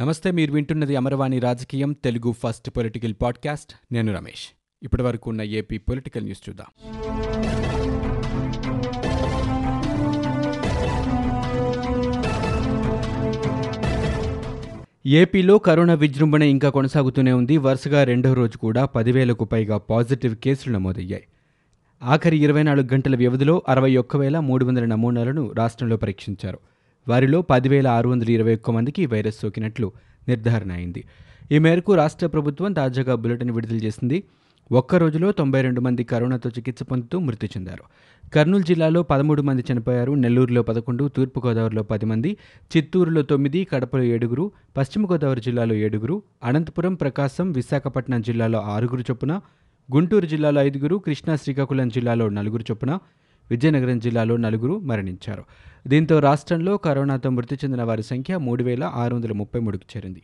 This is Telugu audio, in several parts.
నమస్తే మీరు వింటున్నది అమరవాణి రాజకీయం తెలుగు ఫస్ట్ పొలిటికల్ పాడ్కాస్ట్. నేను రమేష్. ఇప్పటి వరకు ఉన్న ఏపీ పొలిటికల్ న్యూస్ చూద్దాం. ఏపీలో కరోనా విజృంభణ ఇంకా కొనసాగుతూనే ఉంది. వరుసగా రెండో రోజు కూడా పదివేలకు పైగా పాజిటివ్ కేసులు నమోదయ్యాయి. ఆఖరి ఇరవై నాలుగు గంటల వ్యవధిలో అరవై ఒక్క వేల మూడు వందల నమూనాలను రాష్ట్రంలో పరీక్షించారు. వారిలో పదివేల ఆరు వందల ఇరవై ఒక్క మందికి వైరస్ సోకినట్లు నిర్ధారణ అయింది. ఈ మేరకు రాష్ట్ర ప్రభుత్వం తాజాగా బులెటిన్ విడుదల చేసింది. ఒక్క రోజులో తొంభై రెండు మంది కరోనాతో చికిత్స పొందుతూ మృతి చెందారు. కర్నూలు జిల్లాలో పదమూడు మంది చనిపోయారు. నెల్లూరులో పదకొండు తూర్పుగోదావరిలో పది మంది చిత్తూరులో తొమ్మిది కడపలో ఏడుగురు పశ్చిమ గోదావరి జిల్లాలో ఏడుగురు అనంతపురం ప్రకాశం విశాఖపట్నం జిల్లాలో ఆరుగురు చొప్పున గుంటూరు జిల్లాలో ఐదుగురు కృష్ణా శ్రీకాకుళం జిల్లాలో నలుగురు చొప్పున విజయనగరం జిల్లాలో నలుగురు మరణించారు. దీంతో రాష్ట్రంలో కరోనాతో మృతి చెందిన వారి సంఖ్య మూడు వేల ఆరు వందల ముప్పై మూడుకు చేరింది.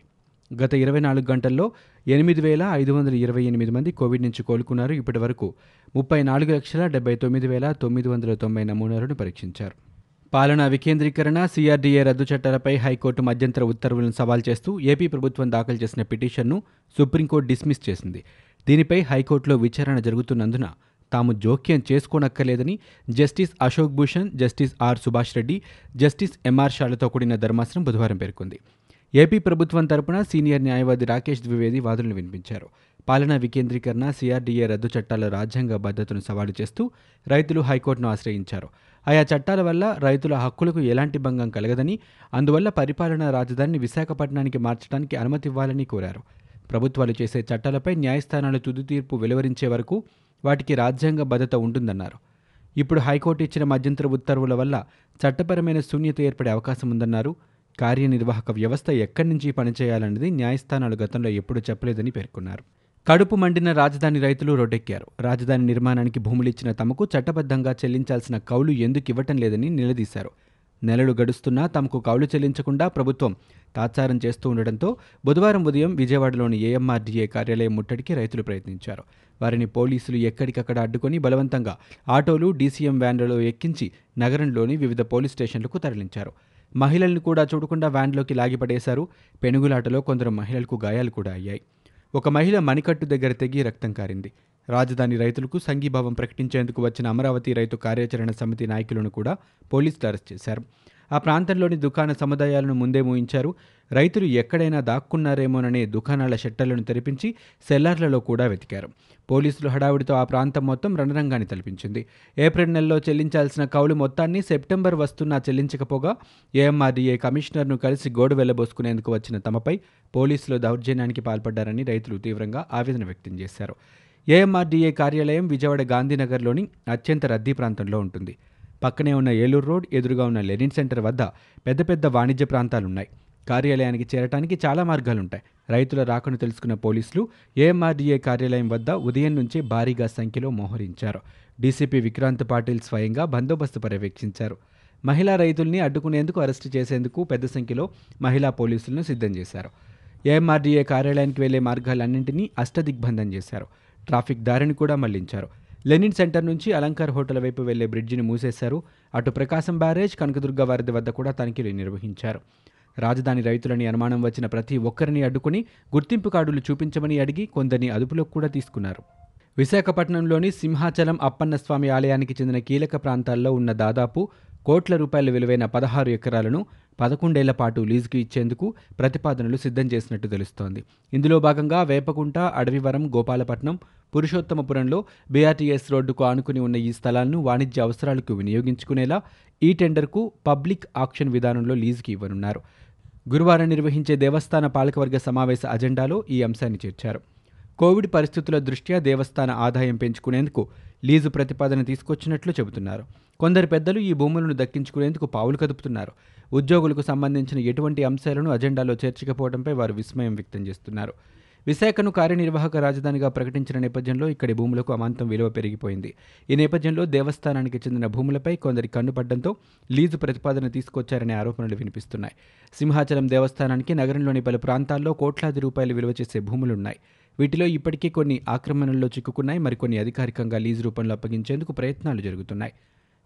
గత ఇరవై నాలుగు గంటల్లో ఎనిమిది వేల ఐదు వందల ఇరవై ఎనిమిది మంది కోవిడ్ నుంచి కోలుకున్నారు. ఇప్పటి వరకు ముప్పై నాలుగు లక్షల డెబ్బై తొమ్మిది వేల తొమ్మిది వందల తొంభై నమూనాలను పరీక్షించారు. పాలనా వికేంద్రీకరణ సీఆర్డీఏ రద్దు చట్టాలపై హైకోర్టు మధ్యంతర ఉత్తర్వులను సవాల్ చేస్తూ ఏపీ ప్రభుత్వం దాఖలు చేసిన పిటిషన్ను సుప్రీంకోర్టు డిస్మిస్ చేసింది. దీనిపై హైకోర్టులో విచారణ జరుగుతున్నందున తాము జోక్యం చేసుకోనక్కర్లేదని justice Ashok Bhushan justice R Subhash Reddy justice M R షాలతో కూడిన ధర్మాసనం బుధవారం పేర్కొంది. ఏపీ ప్రభుత్వం తరపున సీనియర్ న్యాయవాది రాకేష్ ద్వివేది వాదనలు వినిపించారు. పాలనా వికేంద్రీకరణ సీఆర్డీఏ రద్దు చట్టాల రాజ్యాంగ భద్రతను సవాలు చేస్తూ రైతులు హైకోర్టును ఆశ్రయించారు. ఆయా చట్టాల వల్ల రైతుల హక్కులకు ఎలాంటి భంగం కలగదని అందువల్ల పరిపాలనా రాజధానిని విశాఖపట్నానికి మార్చడానికి అనుమతి ఇవ్వాలని కోరారు. ప్రభుత్వాలు చేసే చట్టాలపై న్యాయస్థానాలు తుది తీర్పు వెలువరించే వరకు వాటికి రాజ్యాంగ భద్రత ఉంటుందన్నారు. ఇప్పుడు హైకోర్టు ఇచ్చిన మధ్యంతర ఉత్తర్వుల వల్ల చట్టపరమైన శూన్యత ఏర్పడే అవకాశం ఉందన్నారు. కార్యనిర్వాహక వ్యవస్థ ఎక్కడి నుంచి పనిచేయాలన్నది న్యాయస్థానాలు గతంలో ఎప్పుడూ చెప్పలేదని పేర్కొన్నారు. కడుపు మండిన రాజధాని రైతులు రోడ్డెక్కారు రాజధాని నిర్మాణానికి భూములిచ్చిన తమకు చట్టబద్ధంగా చెల్లించాల్సిన కౌలు ఎందుకు ఇవ్వటం లేదని నిలదీశారు. నెలలు గడుస్తున్నా తమకు కౌలు చెల్లించకుండా ప్రభుత్వం తాత్సారం చేస్తూ ఉండడంతో బుధవారం ఉదయం విజయవాడలోని ఏఎంఆర్డీఏ కార్యాలయం ముట్టడికి రైతులు ప్రయత్నించారు. వారిని పోలీసులు ఎక్కడికక్కడ అడ్డుకొని బలవంతంగా ఆటోలు డీసీఎం వ్యాన్లలో ఎక్కించి నగరంలోని వివిధ పోలీస్ స్టేషన్లకు తరలించారు. మహిళల్ని కూడా చూడకుండా వ్యాన్లోకి లాగిపడేశారు. పెనుగులాటలో కొందరు మహిళలకు గాయాలు కూడా అయ్యాయి. ఒక మహిళ మణికట్టు దగ్గర తెగి రక్తం కారింది. రాజధాని రైతులకు సంఘీభావం ప్రకటించేందుకు వచ్చిన అమరావతి రైతు కార్యాచరణ సమితి నాయకులను కూడా పోలీసులు అరెస్ట్ చేశారు. ఆ ప్రాంతంలోని దుకాణ సముదాయాలను ముందే మూయించారు. రైతులు ఎక్కడైనా దాక్కున్నారేమోననే దుకాణాల షట్టర్లను తెరిపించి సెల్లార్లలో కూడా వెతికారు. పోలీసులు హడావుడితో ఆ ప్రాంతం మొత్తం రణరంగాన్ని తలపించింది. ఏప్రిల్ నెలలో చెల్లించాల్సిన కౌలు మొత్తాన్ని సెప్టెంబర్ వస్తున్నా చెల్లించకపోగా ఏఎంఆర్డీఏ కమిషనర్ను కలిసి గోడు వెళ్ళబోసుకునేందుకు వచ్చిన తమపై పోలీసులు దౌర్జన్యానికి పాల్పడ్డారని రైతులు తీవ్రంగా ఆవేదన వ్యక్తం చేశారు. ఏఎంఆర్డీఏ కార్యాలయం విజయవాడ గాంధీనగర్లోని అత్యంత రద్దీ ప్రాంతంలో ఉంటుంది. పక్కనే ఉన్న ఏలూరు రోడ్ ఎదురుగా ఉన్న లెనిన్ సెంటర్ వద్ద పెద్ద పెద్ద వాణిజ్య ప్రాంతాలున్నాయి. కార్యాలయానికి చేరటానికి చాలా మార్గాలుంటాయి. రైతుల రాకను తెలుసుకున్న పోలీసులు ఏఎంఆర్డీఏ కార్యాలయం వద్ద ఉదయం నుంచే భారీగా సంఖ్యలో మోహరించారు. డీసీపీ విక్రాంత్ పాటిల్ స్వయంగా బందోబస్తు పర్యవేక్షించారు. మహిళా రైతుల్ని అడ్డుకునేందుకు అరెస్టు చేసేందుకు పెద్ద సంఖ్యలో మహిళా పోలీసులను సిద్ధం చేశారు. ఏఎంఆర్డీఏ కార్యాలయానికి వెళ్ళే మార్గాలన్నింటినీ అష్టదిగ్బంధం చేశారు. ట్రాఫిక్ దారిని కూడా మళ్ళించారు. లెనిన్ సెంటర్ నుంచి అలంకార్ హోటల్ వైపు వెళ్ళే బ్రిడ్జిని మూసేశారు. అటు ప్రకాశం బ్యారేజ్ కనకదుర్గ వారిది వద్ద కూడా తనిఖీలు నిర్వహించారు. రాజధాని రైతులని అనుమానం వచ్చిన ప్రతి ఒక్కరిని అడ్డుకుని గుర్తింపు కార్డులు చూపించమని అడిగి కొందరిని అదుపులోకి కూడా తీసుకున్నారు. విశాఖపట్నంలోని సింహాచలం అప్పన్నస్వామి ఆలయానికి చెందిన కీలక ప్రాంతాల్లో ఉన్న దాదాపు కోట్ల రూపాయల విలువైన పదహారు ఎకరాలను పదకొండేళ్ళ పాటు లీజుకు ఇచ్చేందుకు ప్రతిపాదనలు సిద్ధం చేసినట్టు తెలుస్తోంది. ఇందులో భాగంగా వేపకుంట అడవివరం గోపాలపట్నం పురుషోత్తమపురంలో బీఆర్టీఎస్ రోడ్డుకు ఆనుకుని ఉన్న ఈ స్థలాలను వాణిజ్య అవసరాలకు వినియోగించుకునేలా ఈ టెండర్కు పబ్లిక్ ఆక్షన్ విధానంలో లీజుకి ఇవ్వనున్నారు. గురువారం నిర్వహించే దేవస్థాన పాలకవర్గ సమావేశ అజెండాలో ఈ అంశాన్ని చేర్చారు. కోవిడ్ పరిస్థితుల దృష్ట్యా దేవస్థాన ఆదాయం పెంచుకునేందుకు లీజు ప్రతిపాదన తీసుకొచ్చినట్లు చెబుతున్నారు. కొందరు పెద్దలు ఈ భూములను దక్కించుకునేందుకు పావులు కదుపుతున్నారు. ఉద్యోగులకు సంబంధించిన ఎటువంటి అంశాలను అజెండాలో చేర్చకపోవడంపై వారు విస్మయం వ్యక్తం చేస్తున్నారు. విశాఖను కార్యనిర్వాహక రాజధానిగా ప్రకటించిన నేపథ్యంలో ఇక్కడి భూములకు అమాంతం విలువ పెరిగిపోయింది. ఈ నేపథ్యంలో దేవస్థానానికి చెందిన భూములపై కొందరి కన్నుపడ్డంతో లీజు ప్రతిపాదన తీసుకొచ్చారనే ఆరోపణలు వినిపిస్తున్నాయి. సింహాచలం దేవస్థానానికి నగరంలోని పలు ప్రాంతాల్లో కోట్లాది రూపాయలు విలువ చేసే భూములున్నాయి. వీటిలో ఇప్పటికే కొన్ని ఆక్రమణల్లో చిక్కుకున్నాయి. మరికొన్ని అధికారికంగా లీజు రూపంలో అప్పగించేందుకు ప్రయత్నాలు జరుగుతున్నాయి.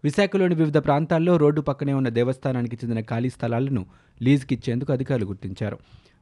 విశాఖలోని వివిధ ప్రాంతాల్లో రోడ్డు పక్కనే ఉన్న దేవస్థానానికి చెందిన ఖాళీ స్థలాలను లీజుకిచ్చేందుకు అధికారులు గుర్తించారు.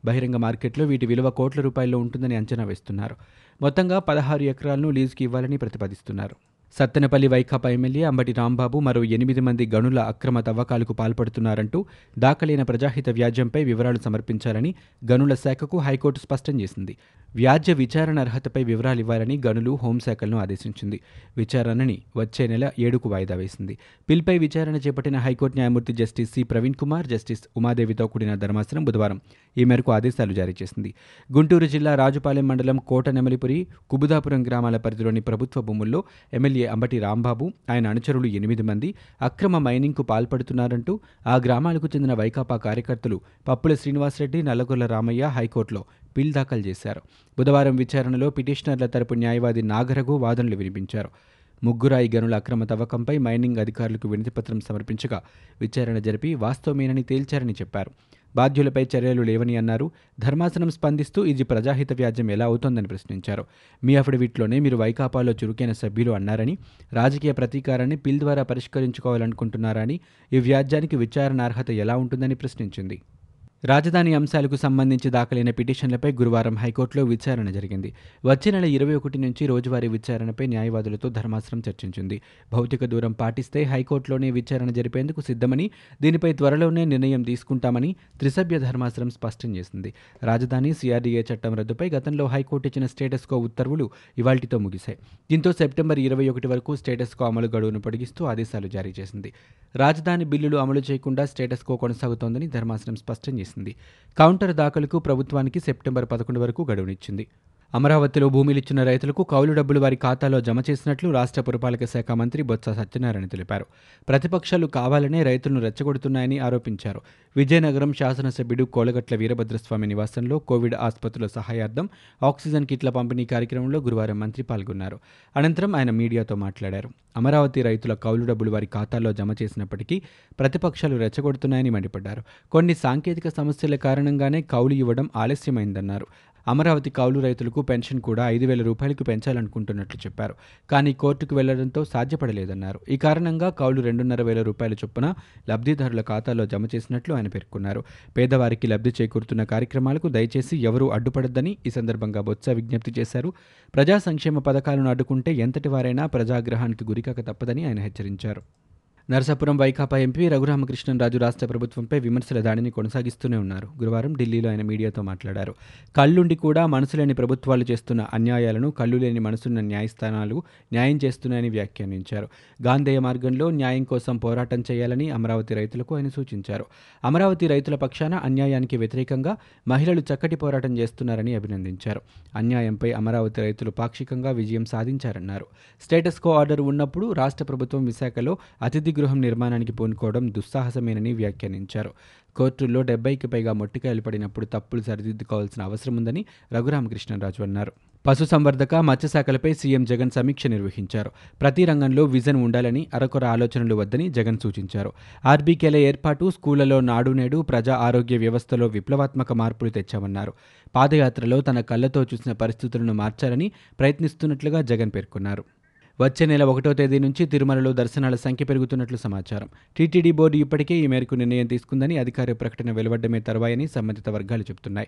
బహిరంగ మార్కెట్లో వీటి విలువ కోట్ల రూపాయల్లో ఉంటుందని అంచనా వేస్తున్నారు. మొత్తంగా పదహారు ఎకరాలను లీజుకి ఇవ్వాలని ప్రతిపాదిస్తున్నారు. సత్తెనపల్లి వైకాపా ఎమ్మెల్యే అంబటి రాంబాబు మరో ఎనిమిది మంది గనుల అక్రమ తవ్వకాలకు పాల్పడుతున్నారంటూ దాఖలైన ప్రజాహిత వ్యాజ్యంపై వివరాలు సమర్పించాలని గనుల శాఖకు హైకోర్టు స్పష్టం చేసింది. వ్యాజ్య విచారణ అర్హతపై వివరాలు ఇవ్వాలని గనులు హోంశాఖలను ఆదేశించింది. విచారణని వచ్చే నెల ఏడుకు వాయిదా వేసింది. పిల్పై విచారణ చేపట్టిన హైకోర్టు న్యాయమూర్తి justice C Praveen Kumar justice ఉమాదేవితో కూడిన ధర్మాసనం బుధవారం ఈ మేరకు ఆదేశాలు జారీ చేసింది. గుంటూరు జిల్లా రాజుపాలెం మండలం కోట నెమలిపురి కుబుదాపురం గ్రామాల పరిధిలోని ప్రభుత్వ భూముల్లో ఎమ్మెల్యే అంబటి రాంబాబు. ఆయన అనుచరులు ఎనిమిది మంది. అక్రమ మైనింగ్కు పాల్పడుతున్నారంటూ ఆ గ్రామాలకు చెందిన వైకాపా కార్యకర్తలు పప్పుల శ్రీనివాసరెడ్డి నల్లగొల్ల రామయ్య హైకోర్టులో పిల్ దాఖలు చేశారు. బుధవారం విచారణలో పిటిషనర్ల తరపు న్యాయవాది నాగరఘు వాదనలు వినిపించారు. ముగ్గురాయి గనుల అక్రమ తవ్వకంపై మైనింగ్ అధికారులకు వినతిపత్రం సమర్పించగా విచారణ జరిపి వాస్తవమేనని తేల్చారని చెప్పారు. బాధ్యులపై చర్యలు లేవని అన్నారు. ధర్మాసనం స్పందిస్తూ ఇది ప్రజాహిత వ్యాజ్యం ఎలా అవుతోందని ప్రశ్నించారు. మీ అఫిడవిట్లోనే మీరు వైకాపాలో చురుకైన సభ్యులు అన్నారని రాజకీయ ప్రతీకారాన్ని పిల్ ద్వారా పరిష్కరించుకోవాలనుకుంటున్నారని ఈ వ్యాజ్యానికి విచారణ అర్హత ఎలా ఉంటుందని ప్రశ్నించింది. రాజధాని అంశాలకు సంబంధించి దాఖలైన పిటిషన్లపై గురువారం హైకోర్టులో విచారణ జరిగింది. వచ్చే నెల ఇరవై ఒకటి నుంచి రోజువారీ విచారణపై న్యాయవాదులతో ధర్మాసనం చర్చించింది. భౌతిక దూరం పాటిస్తే హైకోర్టులోనే విచారణ జరిపేందుకు సిద్ధమని దీనిపై త్వరలోనే నిర్ణయం తీసుకుంటామని త్రిసభ్య ధర్మాసనం స్పష్టం చేసింది. రాజధాని సిఆర్డీఏ చట్టం రద్దుపై గతంలో హైకోర్టు ఇచ్చిన స్టేటస్ కో ఉత్తర్వులు ఇవాల్టితో ముగిశాయి. దీంతో సెప్టెంబర్ ఇరవై ఒకటి వరకు స్టేటస్ కో అమలు గడువును పొడిగిస్తూ ఆదేశాలు జారీ చేసింది. రాజధాని బిల్లులు అమలు చేయకుండా స్టేటస్ కో కొనసాగుతోందని ధర్మాసనం స్పష్టం చేసింది. కౌంటర్ దాఖలుకు ప్రభుత్వానికి సెప్టెంబర్ పదకొండు వరకు గడువునిచ్చింది. అమరావతిలో భూమిలిచ్చిన రైతులకు కౌలు డబ్బులు వారి ఖాతాలో జమ చేసినట్లు రాష్ట్ర పురపాలక శాఖ మంత్రి బొత్స సత్యనారాయణ తెలిపారు. ప్రతిపక్షాలు కావాలనే రైతులను రెచ్చగొడుతున్నాయని ఆరోపించారు. విజయనగరం శాసనసభ్యుడు కోలగట్ల వీరభద్రస్వామి నివాసంలో కోవిడ్ ఆసుపత్రుల సహాయార్థం ఆక్సిజన్ కిట్ల పంపిణీ కార్యక్రమంలో గురువారం మంత్రి పాల్గొన్నారు. అనంతరం ఆయన మీడియాతో మాట్లాడారు. అమరావతి రైతుల కౌలు డబ్బులు వారి ఖాతాల్లో జమ చేసినప్పటికీ ప్రతిపక్షాలు రెచ్చగొడుతున్నాయని మండిపడ్డారు. కొన్ని సాంకేతిక సమస్యల కారణంగానే కౌలు ఇవ్వడం ఆలస్యమైందన్నారు. అమరావతి కౌలు రైతులకు పెన్షన్ కూడా ఐదు వేల రూపాయలకు పెంచాలనుకుంటున్నట్లు చెప్పారు. కానీ కోర్టుకు వెళ్ళడంతో సాధ్యపడలేదన్నారు. ఈ కారణంగా కౌలు రెండున్నర వేల రూపాయల చొప్పున లబ్ధిదారుల ఖాతాలో జమ చేసినట్లు ఆయన పేర్కొన్నారు. పేదవారికి లబ్ధి చేకూరుతున్న కార్యక్రమాలకు దయచేసి ఎవరూ అడ్డుపడద్దని ఈ సందర్భంగా బొత్స విజ్ఞప్తి చేశారు. ప్రజా సంక్షేమ పథకాలను అడ్డుకుంటే ఎంతటి వారైనా ప్రజాగ్రహానికి గురికాక తప్పదని ఆయన హెచ్చరించారు. నరసాపురం వైకాపా ఎంపీ రఘురామకృష్ణరాజు రాష్ట్ర ప్రభుత్వంపై విమర్శల దాడిని కొనసాగిస్తూనే ఉన్నారు. గురువారం ఢిల్లీలో ఆయన మీడియాతో మాట్లాడారు. కళ్ళుండి కూడా మనసు లేని ప్రభుత్వాలు చేస్తున్న అన్యాయాలను కళ్ళు లేని మనసున్న న్యాయస్థానాలు న్యాయం చేస్తున్నాయని వ్యాఖ్యానించారు. గాంధేయ మార్గంలో న్యాయం కోసం పోరాటం చేయాలని అమరావతి రైతులకు ఆయన సూచించారు. అమరావతి రైతుల పక్షాన అన్యాయానికి వ్యతిరేకంగా మహిళలు చక్కటి పోరాటం చేస్తున్నారని అభినందించారు. అన్యాయంపై అమరావతి రైతులు పాక్షికంగా విజయం సాధించారన్నారు. స్టేటస్ కో ఆర్డర్ ఉన్నప్పుడు రాష్ట్ర ప్రభుత్వం విశాఖలో అతిథి గృహం నిర్మాణానికి పూనుకోవడం దుస్సాహసమేనని వ్యాఖ్యానించారు. కోర్టుల్లో డెబ్బైకి పైగా మొట్టికాయలు పడినప్పుడు తప్పులు సరిదిద్దుకోవాల్సిన అవసరం ఉందని రఘురామకృష్ణరాజు అన్నారు. పశుసంవర్ధక మత్స్యశాఖలపై సీఎం జగన్ సమీక్ష నిర్వహించారు. ప్రతి రంగంలో విజన్ ఉండాలని అరకొర ఆలోచనలు వద్దని జగన్ సూచించారు. ఆర్బీకేల ఏర్పాటు స్కూళ్ళలో నాడు నేడు ప్రజా ఆరోగ్య వ్యవస్థలో విప్లవాత్మక మార్పులు తెచ్చామన్నారు. పాదయాత్రలో తన కళ్ళతో చూసిన పరిస్థితులను మార్చాలని ప్రయత్నిస్తున్నట్లుగా జగన్ పేర్కొన్నారు. వచ్చే నెల ఒకటో తేదీ నుంచి తిరుమలలో దర్శనాల సంఖ్య పెరుగుతున్నట్లు సమాచారం. టీటీడీ బోర్డు ఇప్పటికే ఈ మేరకు నిర్ణయం తీసుకుందని అధికారిక ప్రకటన వెలువడ్డమే తర్వాయని సంబంధిత వర్గాలు చెబుతున్నాయి.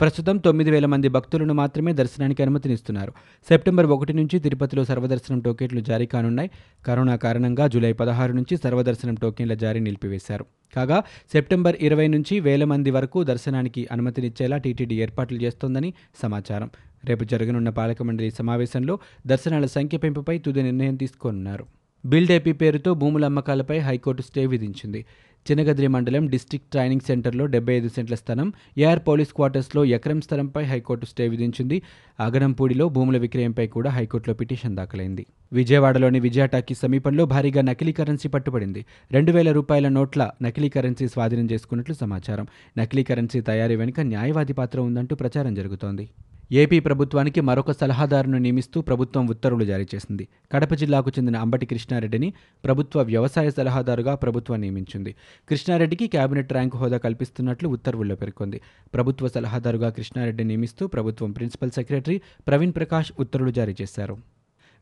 ప్రస్తుతం తొమ్మిది వేల మంది భక్తులను మాత్రమే దర్శనానికి అనుమతినిస్తున్నారు. సెప్టెంబర్ ఒకటి నుంచి తిరుపతిలో సర్వదర్శనం టోకెన్లు జారీ కానున్నాయి. కరోనా కారణంగా జూలై పదహారు నుంచి సర్వదర్శనం టోకెన్ల జారీ నిలిపివేశారు. కాగా సెప్టెంబర్ ఇరవై నుంచి వేల మంది వరకు దర్శనానికి అనుమతినిచ్చేలా టీటీడీ ఏర్పాట్లు చేస్తోందని సమాచారం. రేపు జరగనున్న పాలక మండలి సమావేశంలో దర్శనాల సంఖ్య పెంపుపై తుది నిర్ణయం తీసుకోనున్నారు. బిల్డేపీ పేరుతో భూముల అమ్మకాలపై హైకోర్టు స్టే విధించింది. చినగద్రి మండలం డిస్టిక్ ట్రైనింగ్ సెంటర్లో డెబ్బై ఐదు సెంట్ల స్థలం ఏఆర్ పోలీస్ క్వార్టర్స్లో ఎకరం స్థలంపై హైకోర్టు స్టే విధించింది. అగనంపూడిలో భూముల విక్రయంపై కూడా హైకోర్టులో పిటిషన్ దాఖలైంది. విజయవాడలోని విజయటాకీ సమీపంలో భారీగా నకిలీ కరెన్సీ పట్టుబడింది. రెండు వేల రూపాయల నోట్ల నకిలీ కరెన్సీ స్వాధీనం చేసుకున్నట్లు సమాచారం. నకిలీ కరెన్సీ తయారీ వెనుక న్యాయవాది పాత్ర ఉందంటూ ప్రచారం జరుగుతోంది. ఏపీ ప్రభుత్వానికి మరొక సలహాదారును నియమిస్తూ ప్రభుత్వం ఉత్తర్వులు జారీ చేసింది. కడప జిల్లాకు చెందిన అంబటి కృష్ణారెడ్డిని ప్రభుత్వ వ్యవసాయ సలహాదారుగా ప్రభుత్వం నియమించింది. కృష్ణారెడ్డికి కేబినెట్ ర్యాంకు హోదా కల్పిస్తున్నట్లు ఉత్తర్వుల్లో పేర్కొంది. ప్రభుత్వ సలహాదారుగా కృష్ణారెడ్డి నియమిస్తూ ప్రభుత్వం ప్రిన్సిపల్ సెక్రటరీ ప్రవీణ్ ప్రకాష్ ఉత్తర్వులు జారీ చేశారు.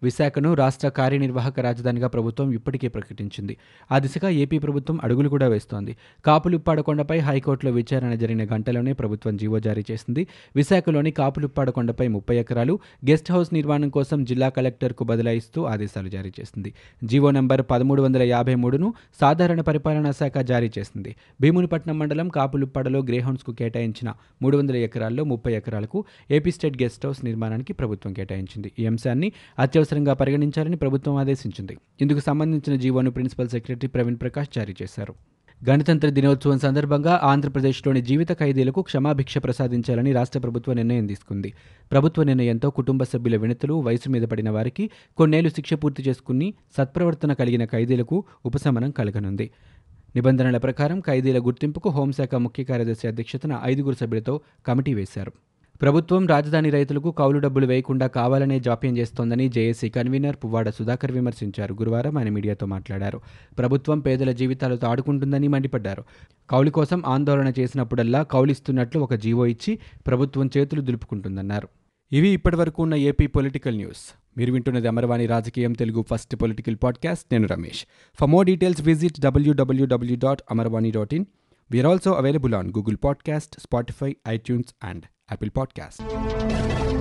విశాఖను రాష్ట్ర కార్యనిర్వాహక రాజధానిగా ప్రభుత్వం ఇప్పటికే ప్రకటించింది. ఆ దిశగా ఏపీ ప్రభుత్వం అడుగులు కూడా వేస్తోంది. కాపులుప్పాడ కొండపై హైకోర్టులో విచారణ జరిగిన గంటలోనే ప్రభుత్వం జీవో జారీ చేసింది. విశాఖలోని కాపులుప్పాడ కొండపై ముప్పై ఎకరాలు గెస్ట్ హౌస్ నిర్మాణం కోసం జిల్లా కలెక్టర్కు బదలాయిస్తూ ఆదేశాలు జారీ చేసింది. జీవో నెంబర్ పదమూడు వందల యాభై మూడును సాధారణ పరిపాలనా శాఖ జారీ చేసింది. భీమునిపట్నం మండలం కాపులుప్పాడలో గ్రేహౌండ్స్కు కేటాయించిన మూడు వందల ఎకరాల్లో ముప్పై ఎకరాలకు ఏపీ స్టేట్ గెస్ట్ హౌస్ నిర్మాణానికి ప్రభుత్వం కేటాయించింది. ఈ అంశాన్ని అత్యవసరంగా పరిగణించాలని ప్రభుత్వం ఆదేశించింది. ఇందుకు సంబంధించిన జీవోను ప్రిన్సిపల్ సెక్రటరీ ప్రవీణ్ ప్రకాష్ జారీ చేశారు. గణతంత్ర దినోత్సవం సందర్భంగా ఆంధ్రప్రదేశ్లోని జీవిత ఖైదీలకు క్షమాభిక్ష ప్రసాదించాలని రాష్ట్ర ప్రభుత్వ నిర్ణయం తీసుకుంది. ప్రభుత్వ నిర్ణయంతో కుటుంబ సభ్యుల వినతులు వయసు మీద పడిన వారికి కొన్నేళ్ళు శిక్ష పూర్తి చేసుకుని సత్ప్రవర్తన కలిగిన ఖైదీలకు ఉపశమనం కలగనుంది. నిబంధనల ప్రకారం ఖైదీల గుర్తింపుకు హోంశాఖ ముఖ్య కార్యదర్శి అధ్యక్షతన ఐదుగురు సభ్యులతో కమిటీ వేశారు. ప్రభుత్వం రాజధాని రైతులకు కౌలు డబ్బులు వేయకుండా కావాలనే జాప్యం చేస్తోందని జేఏసీ కన్వీనర్ పువ్వాడ సుధాకర్ విమర్శించారు. గురువారం ఆయన మీడియాతో మాట్లాడారు. ప్రభుత్వం పేదల జీవితాలతో ఆడుకుంటుందని మండిపడ్డారు. కౌలు కోసం ఆందోళన చేసినప్పుడల్లా కౌలిస్తున్నట్లు ఒక జీవో ఇచ్చి ప్రభుత్వం చేతులు దులుపుకుంటుందన్నారు. ఇవి ఇప్పటివరకు ఉన్న ఏపీ పొలిటికల్ న్యూస్. మీరు వింటున్నది అమరవాణి రాజకీయం తెలుగు ఫస్ట్ పొలిటికల్ పాడ్కాస్ట్. నేను Ramesh. For more details visit WWW dot Amarvani dot in we are also available on Google podcast Spotify iTunes and Apple Podcast.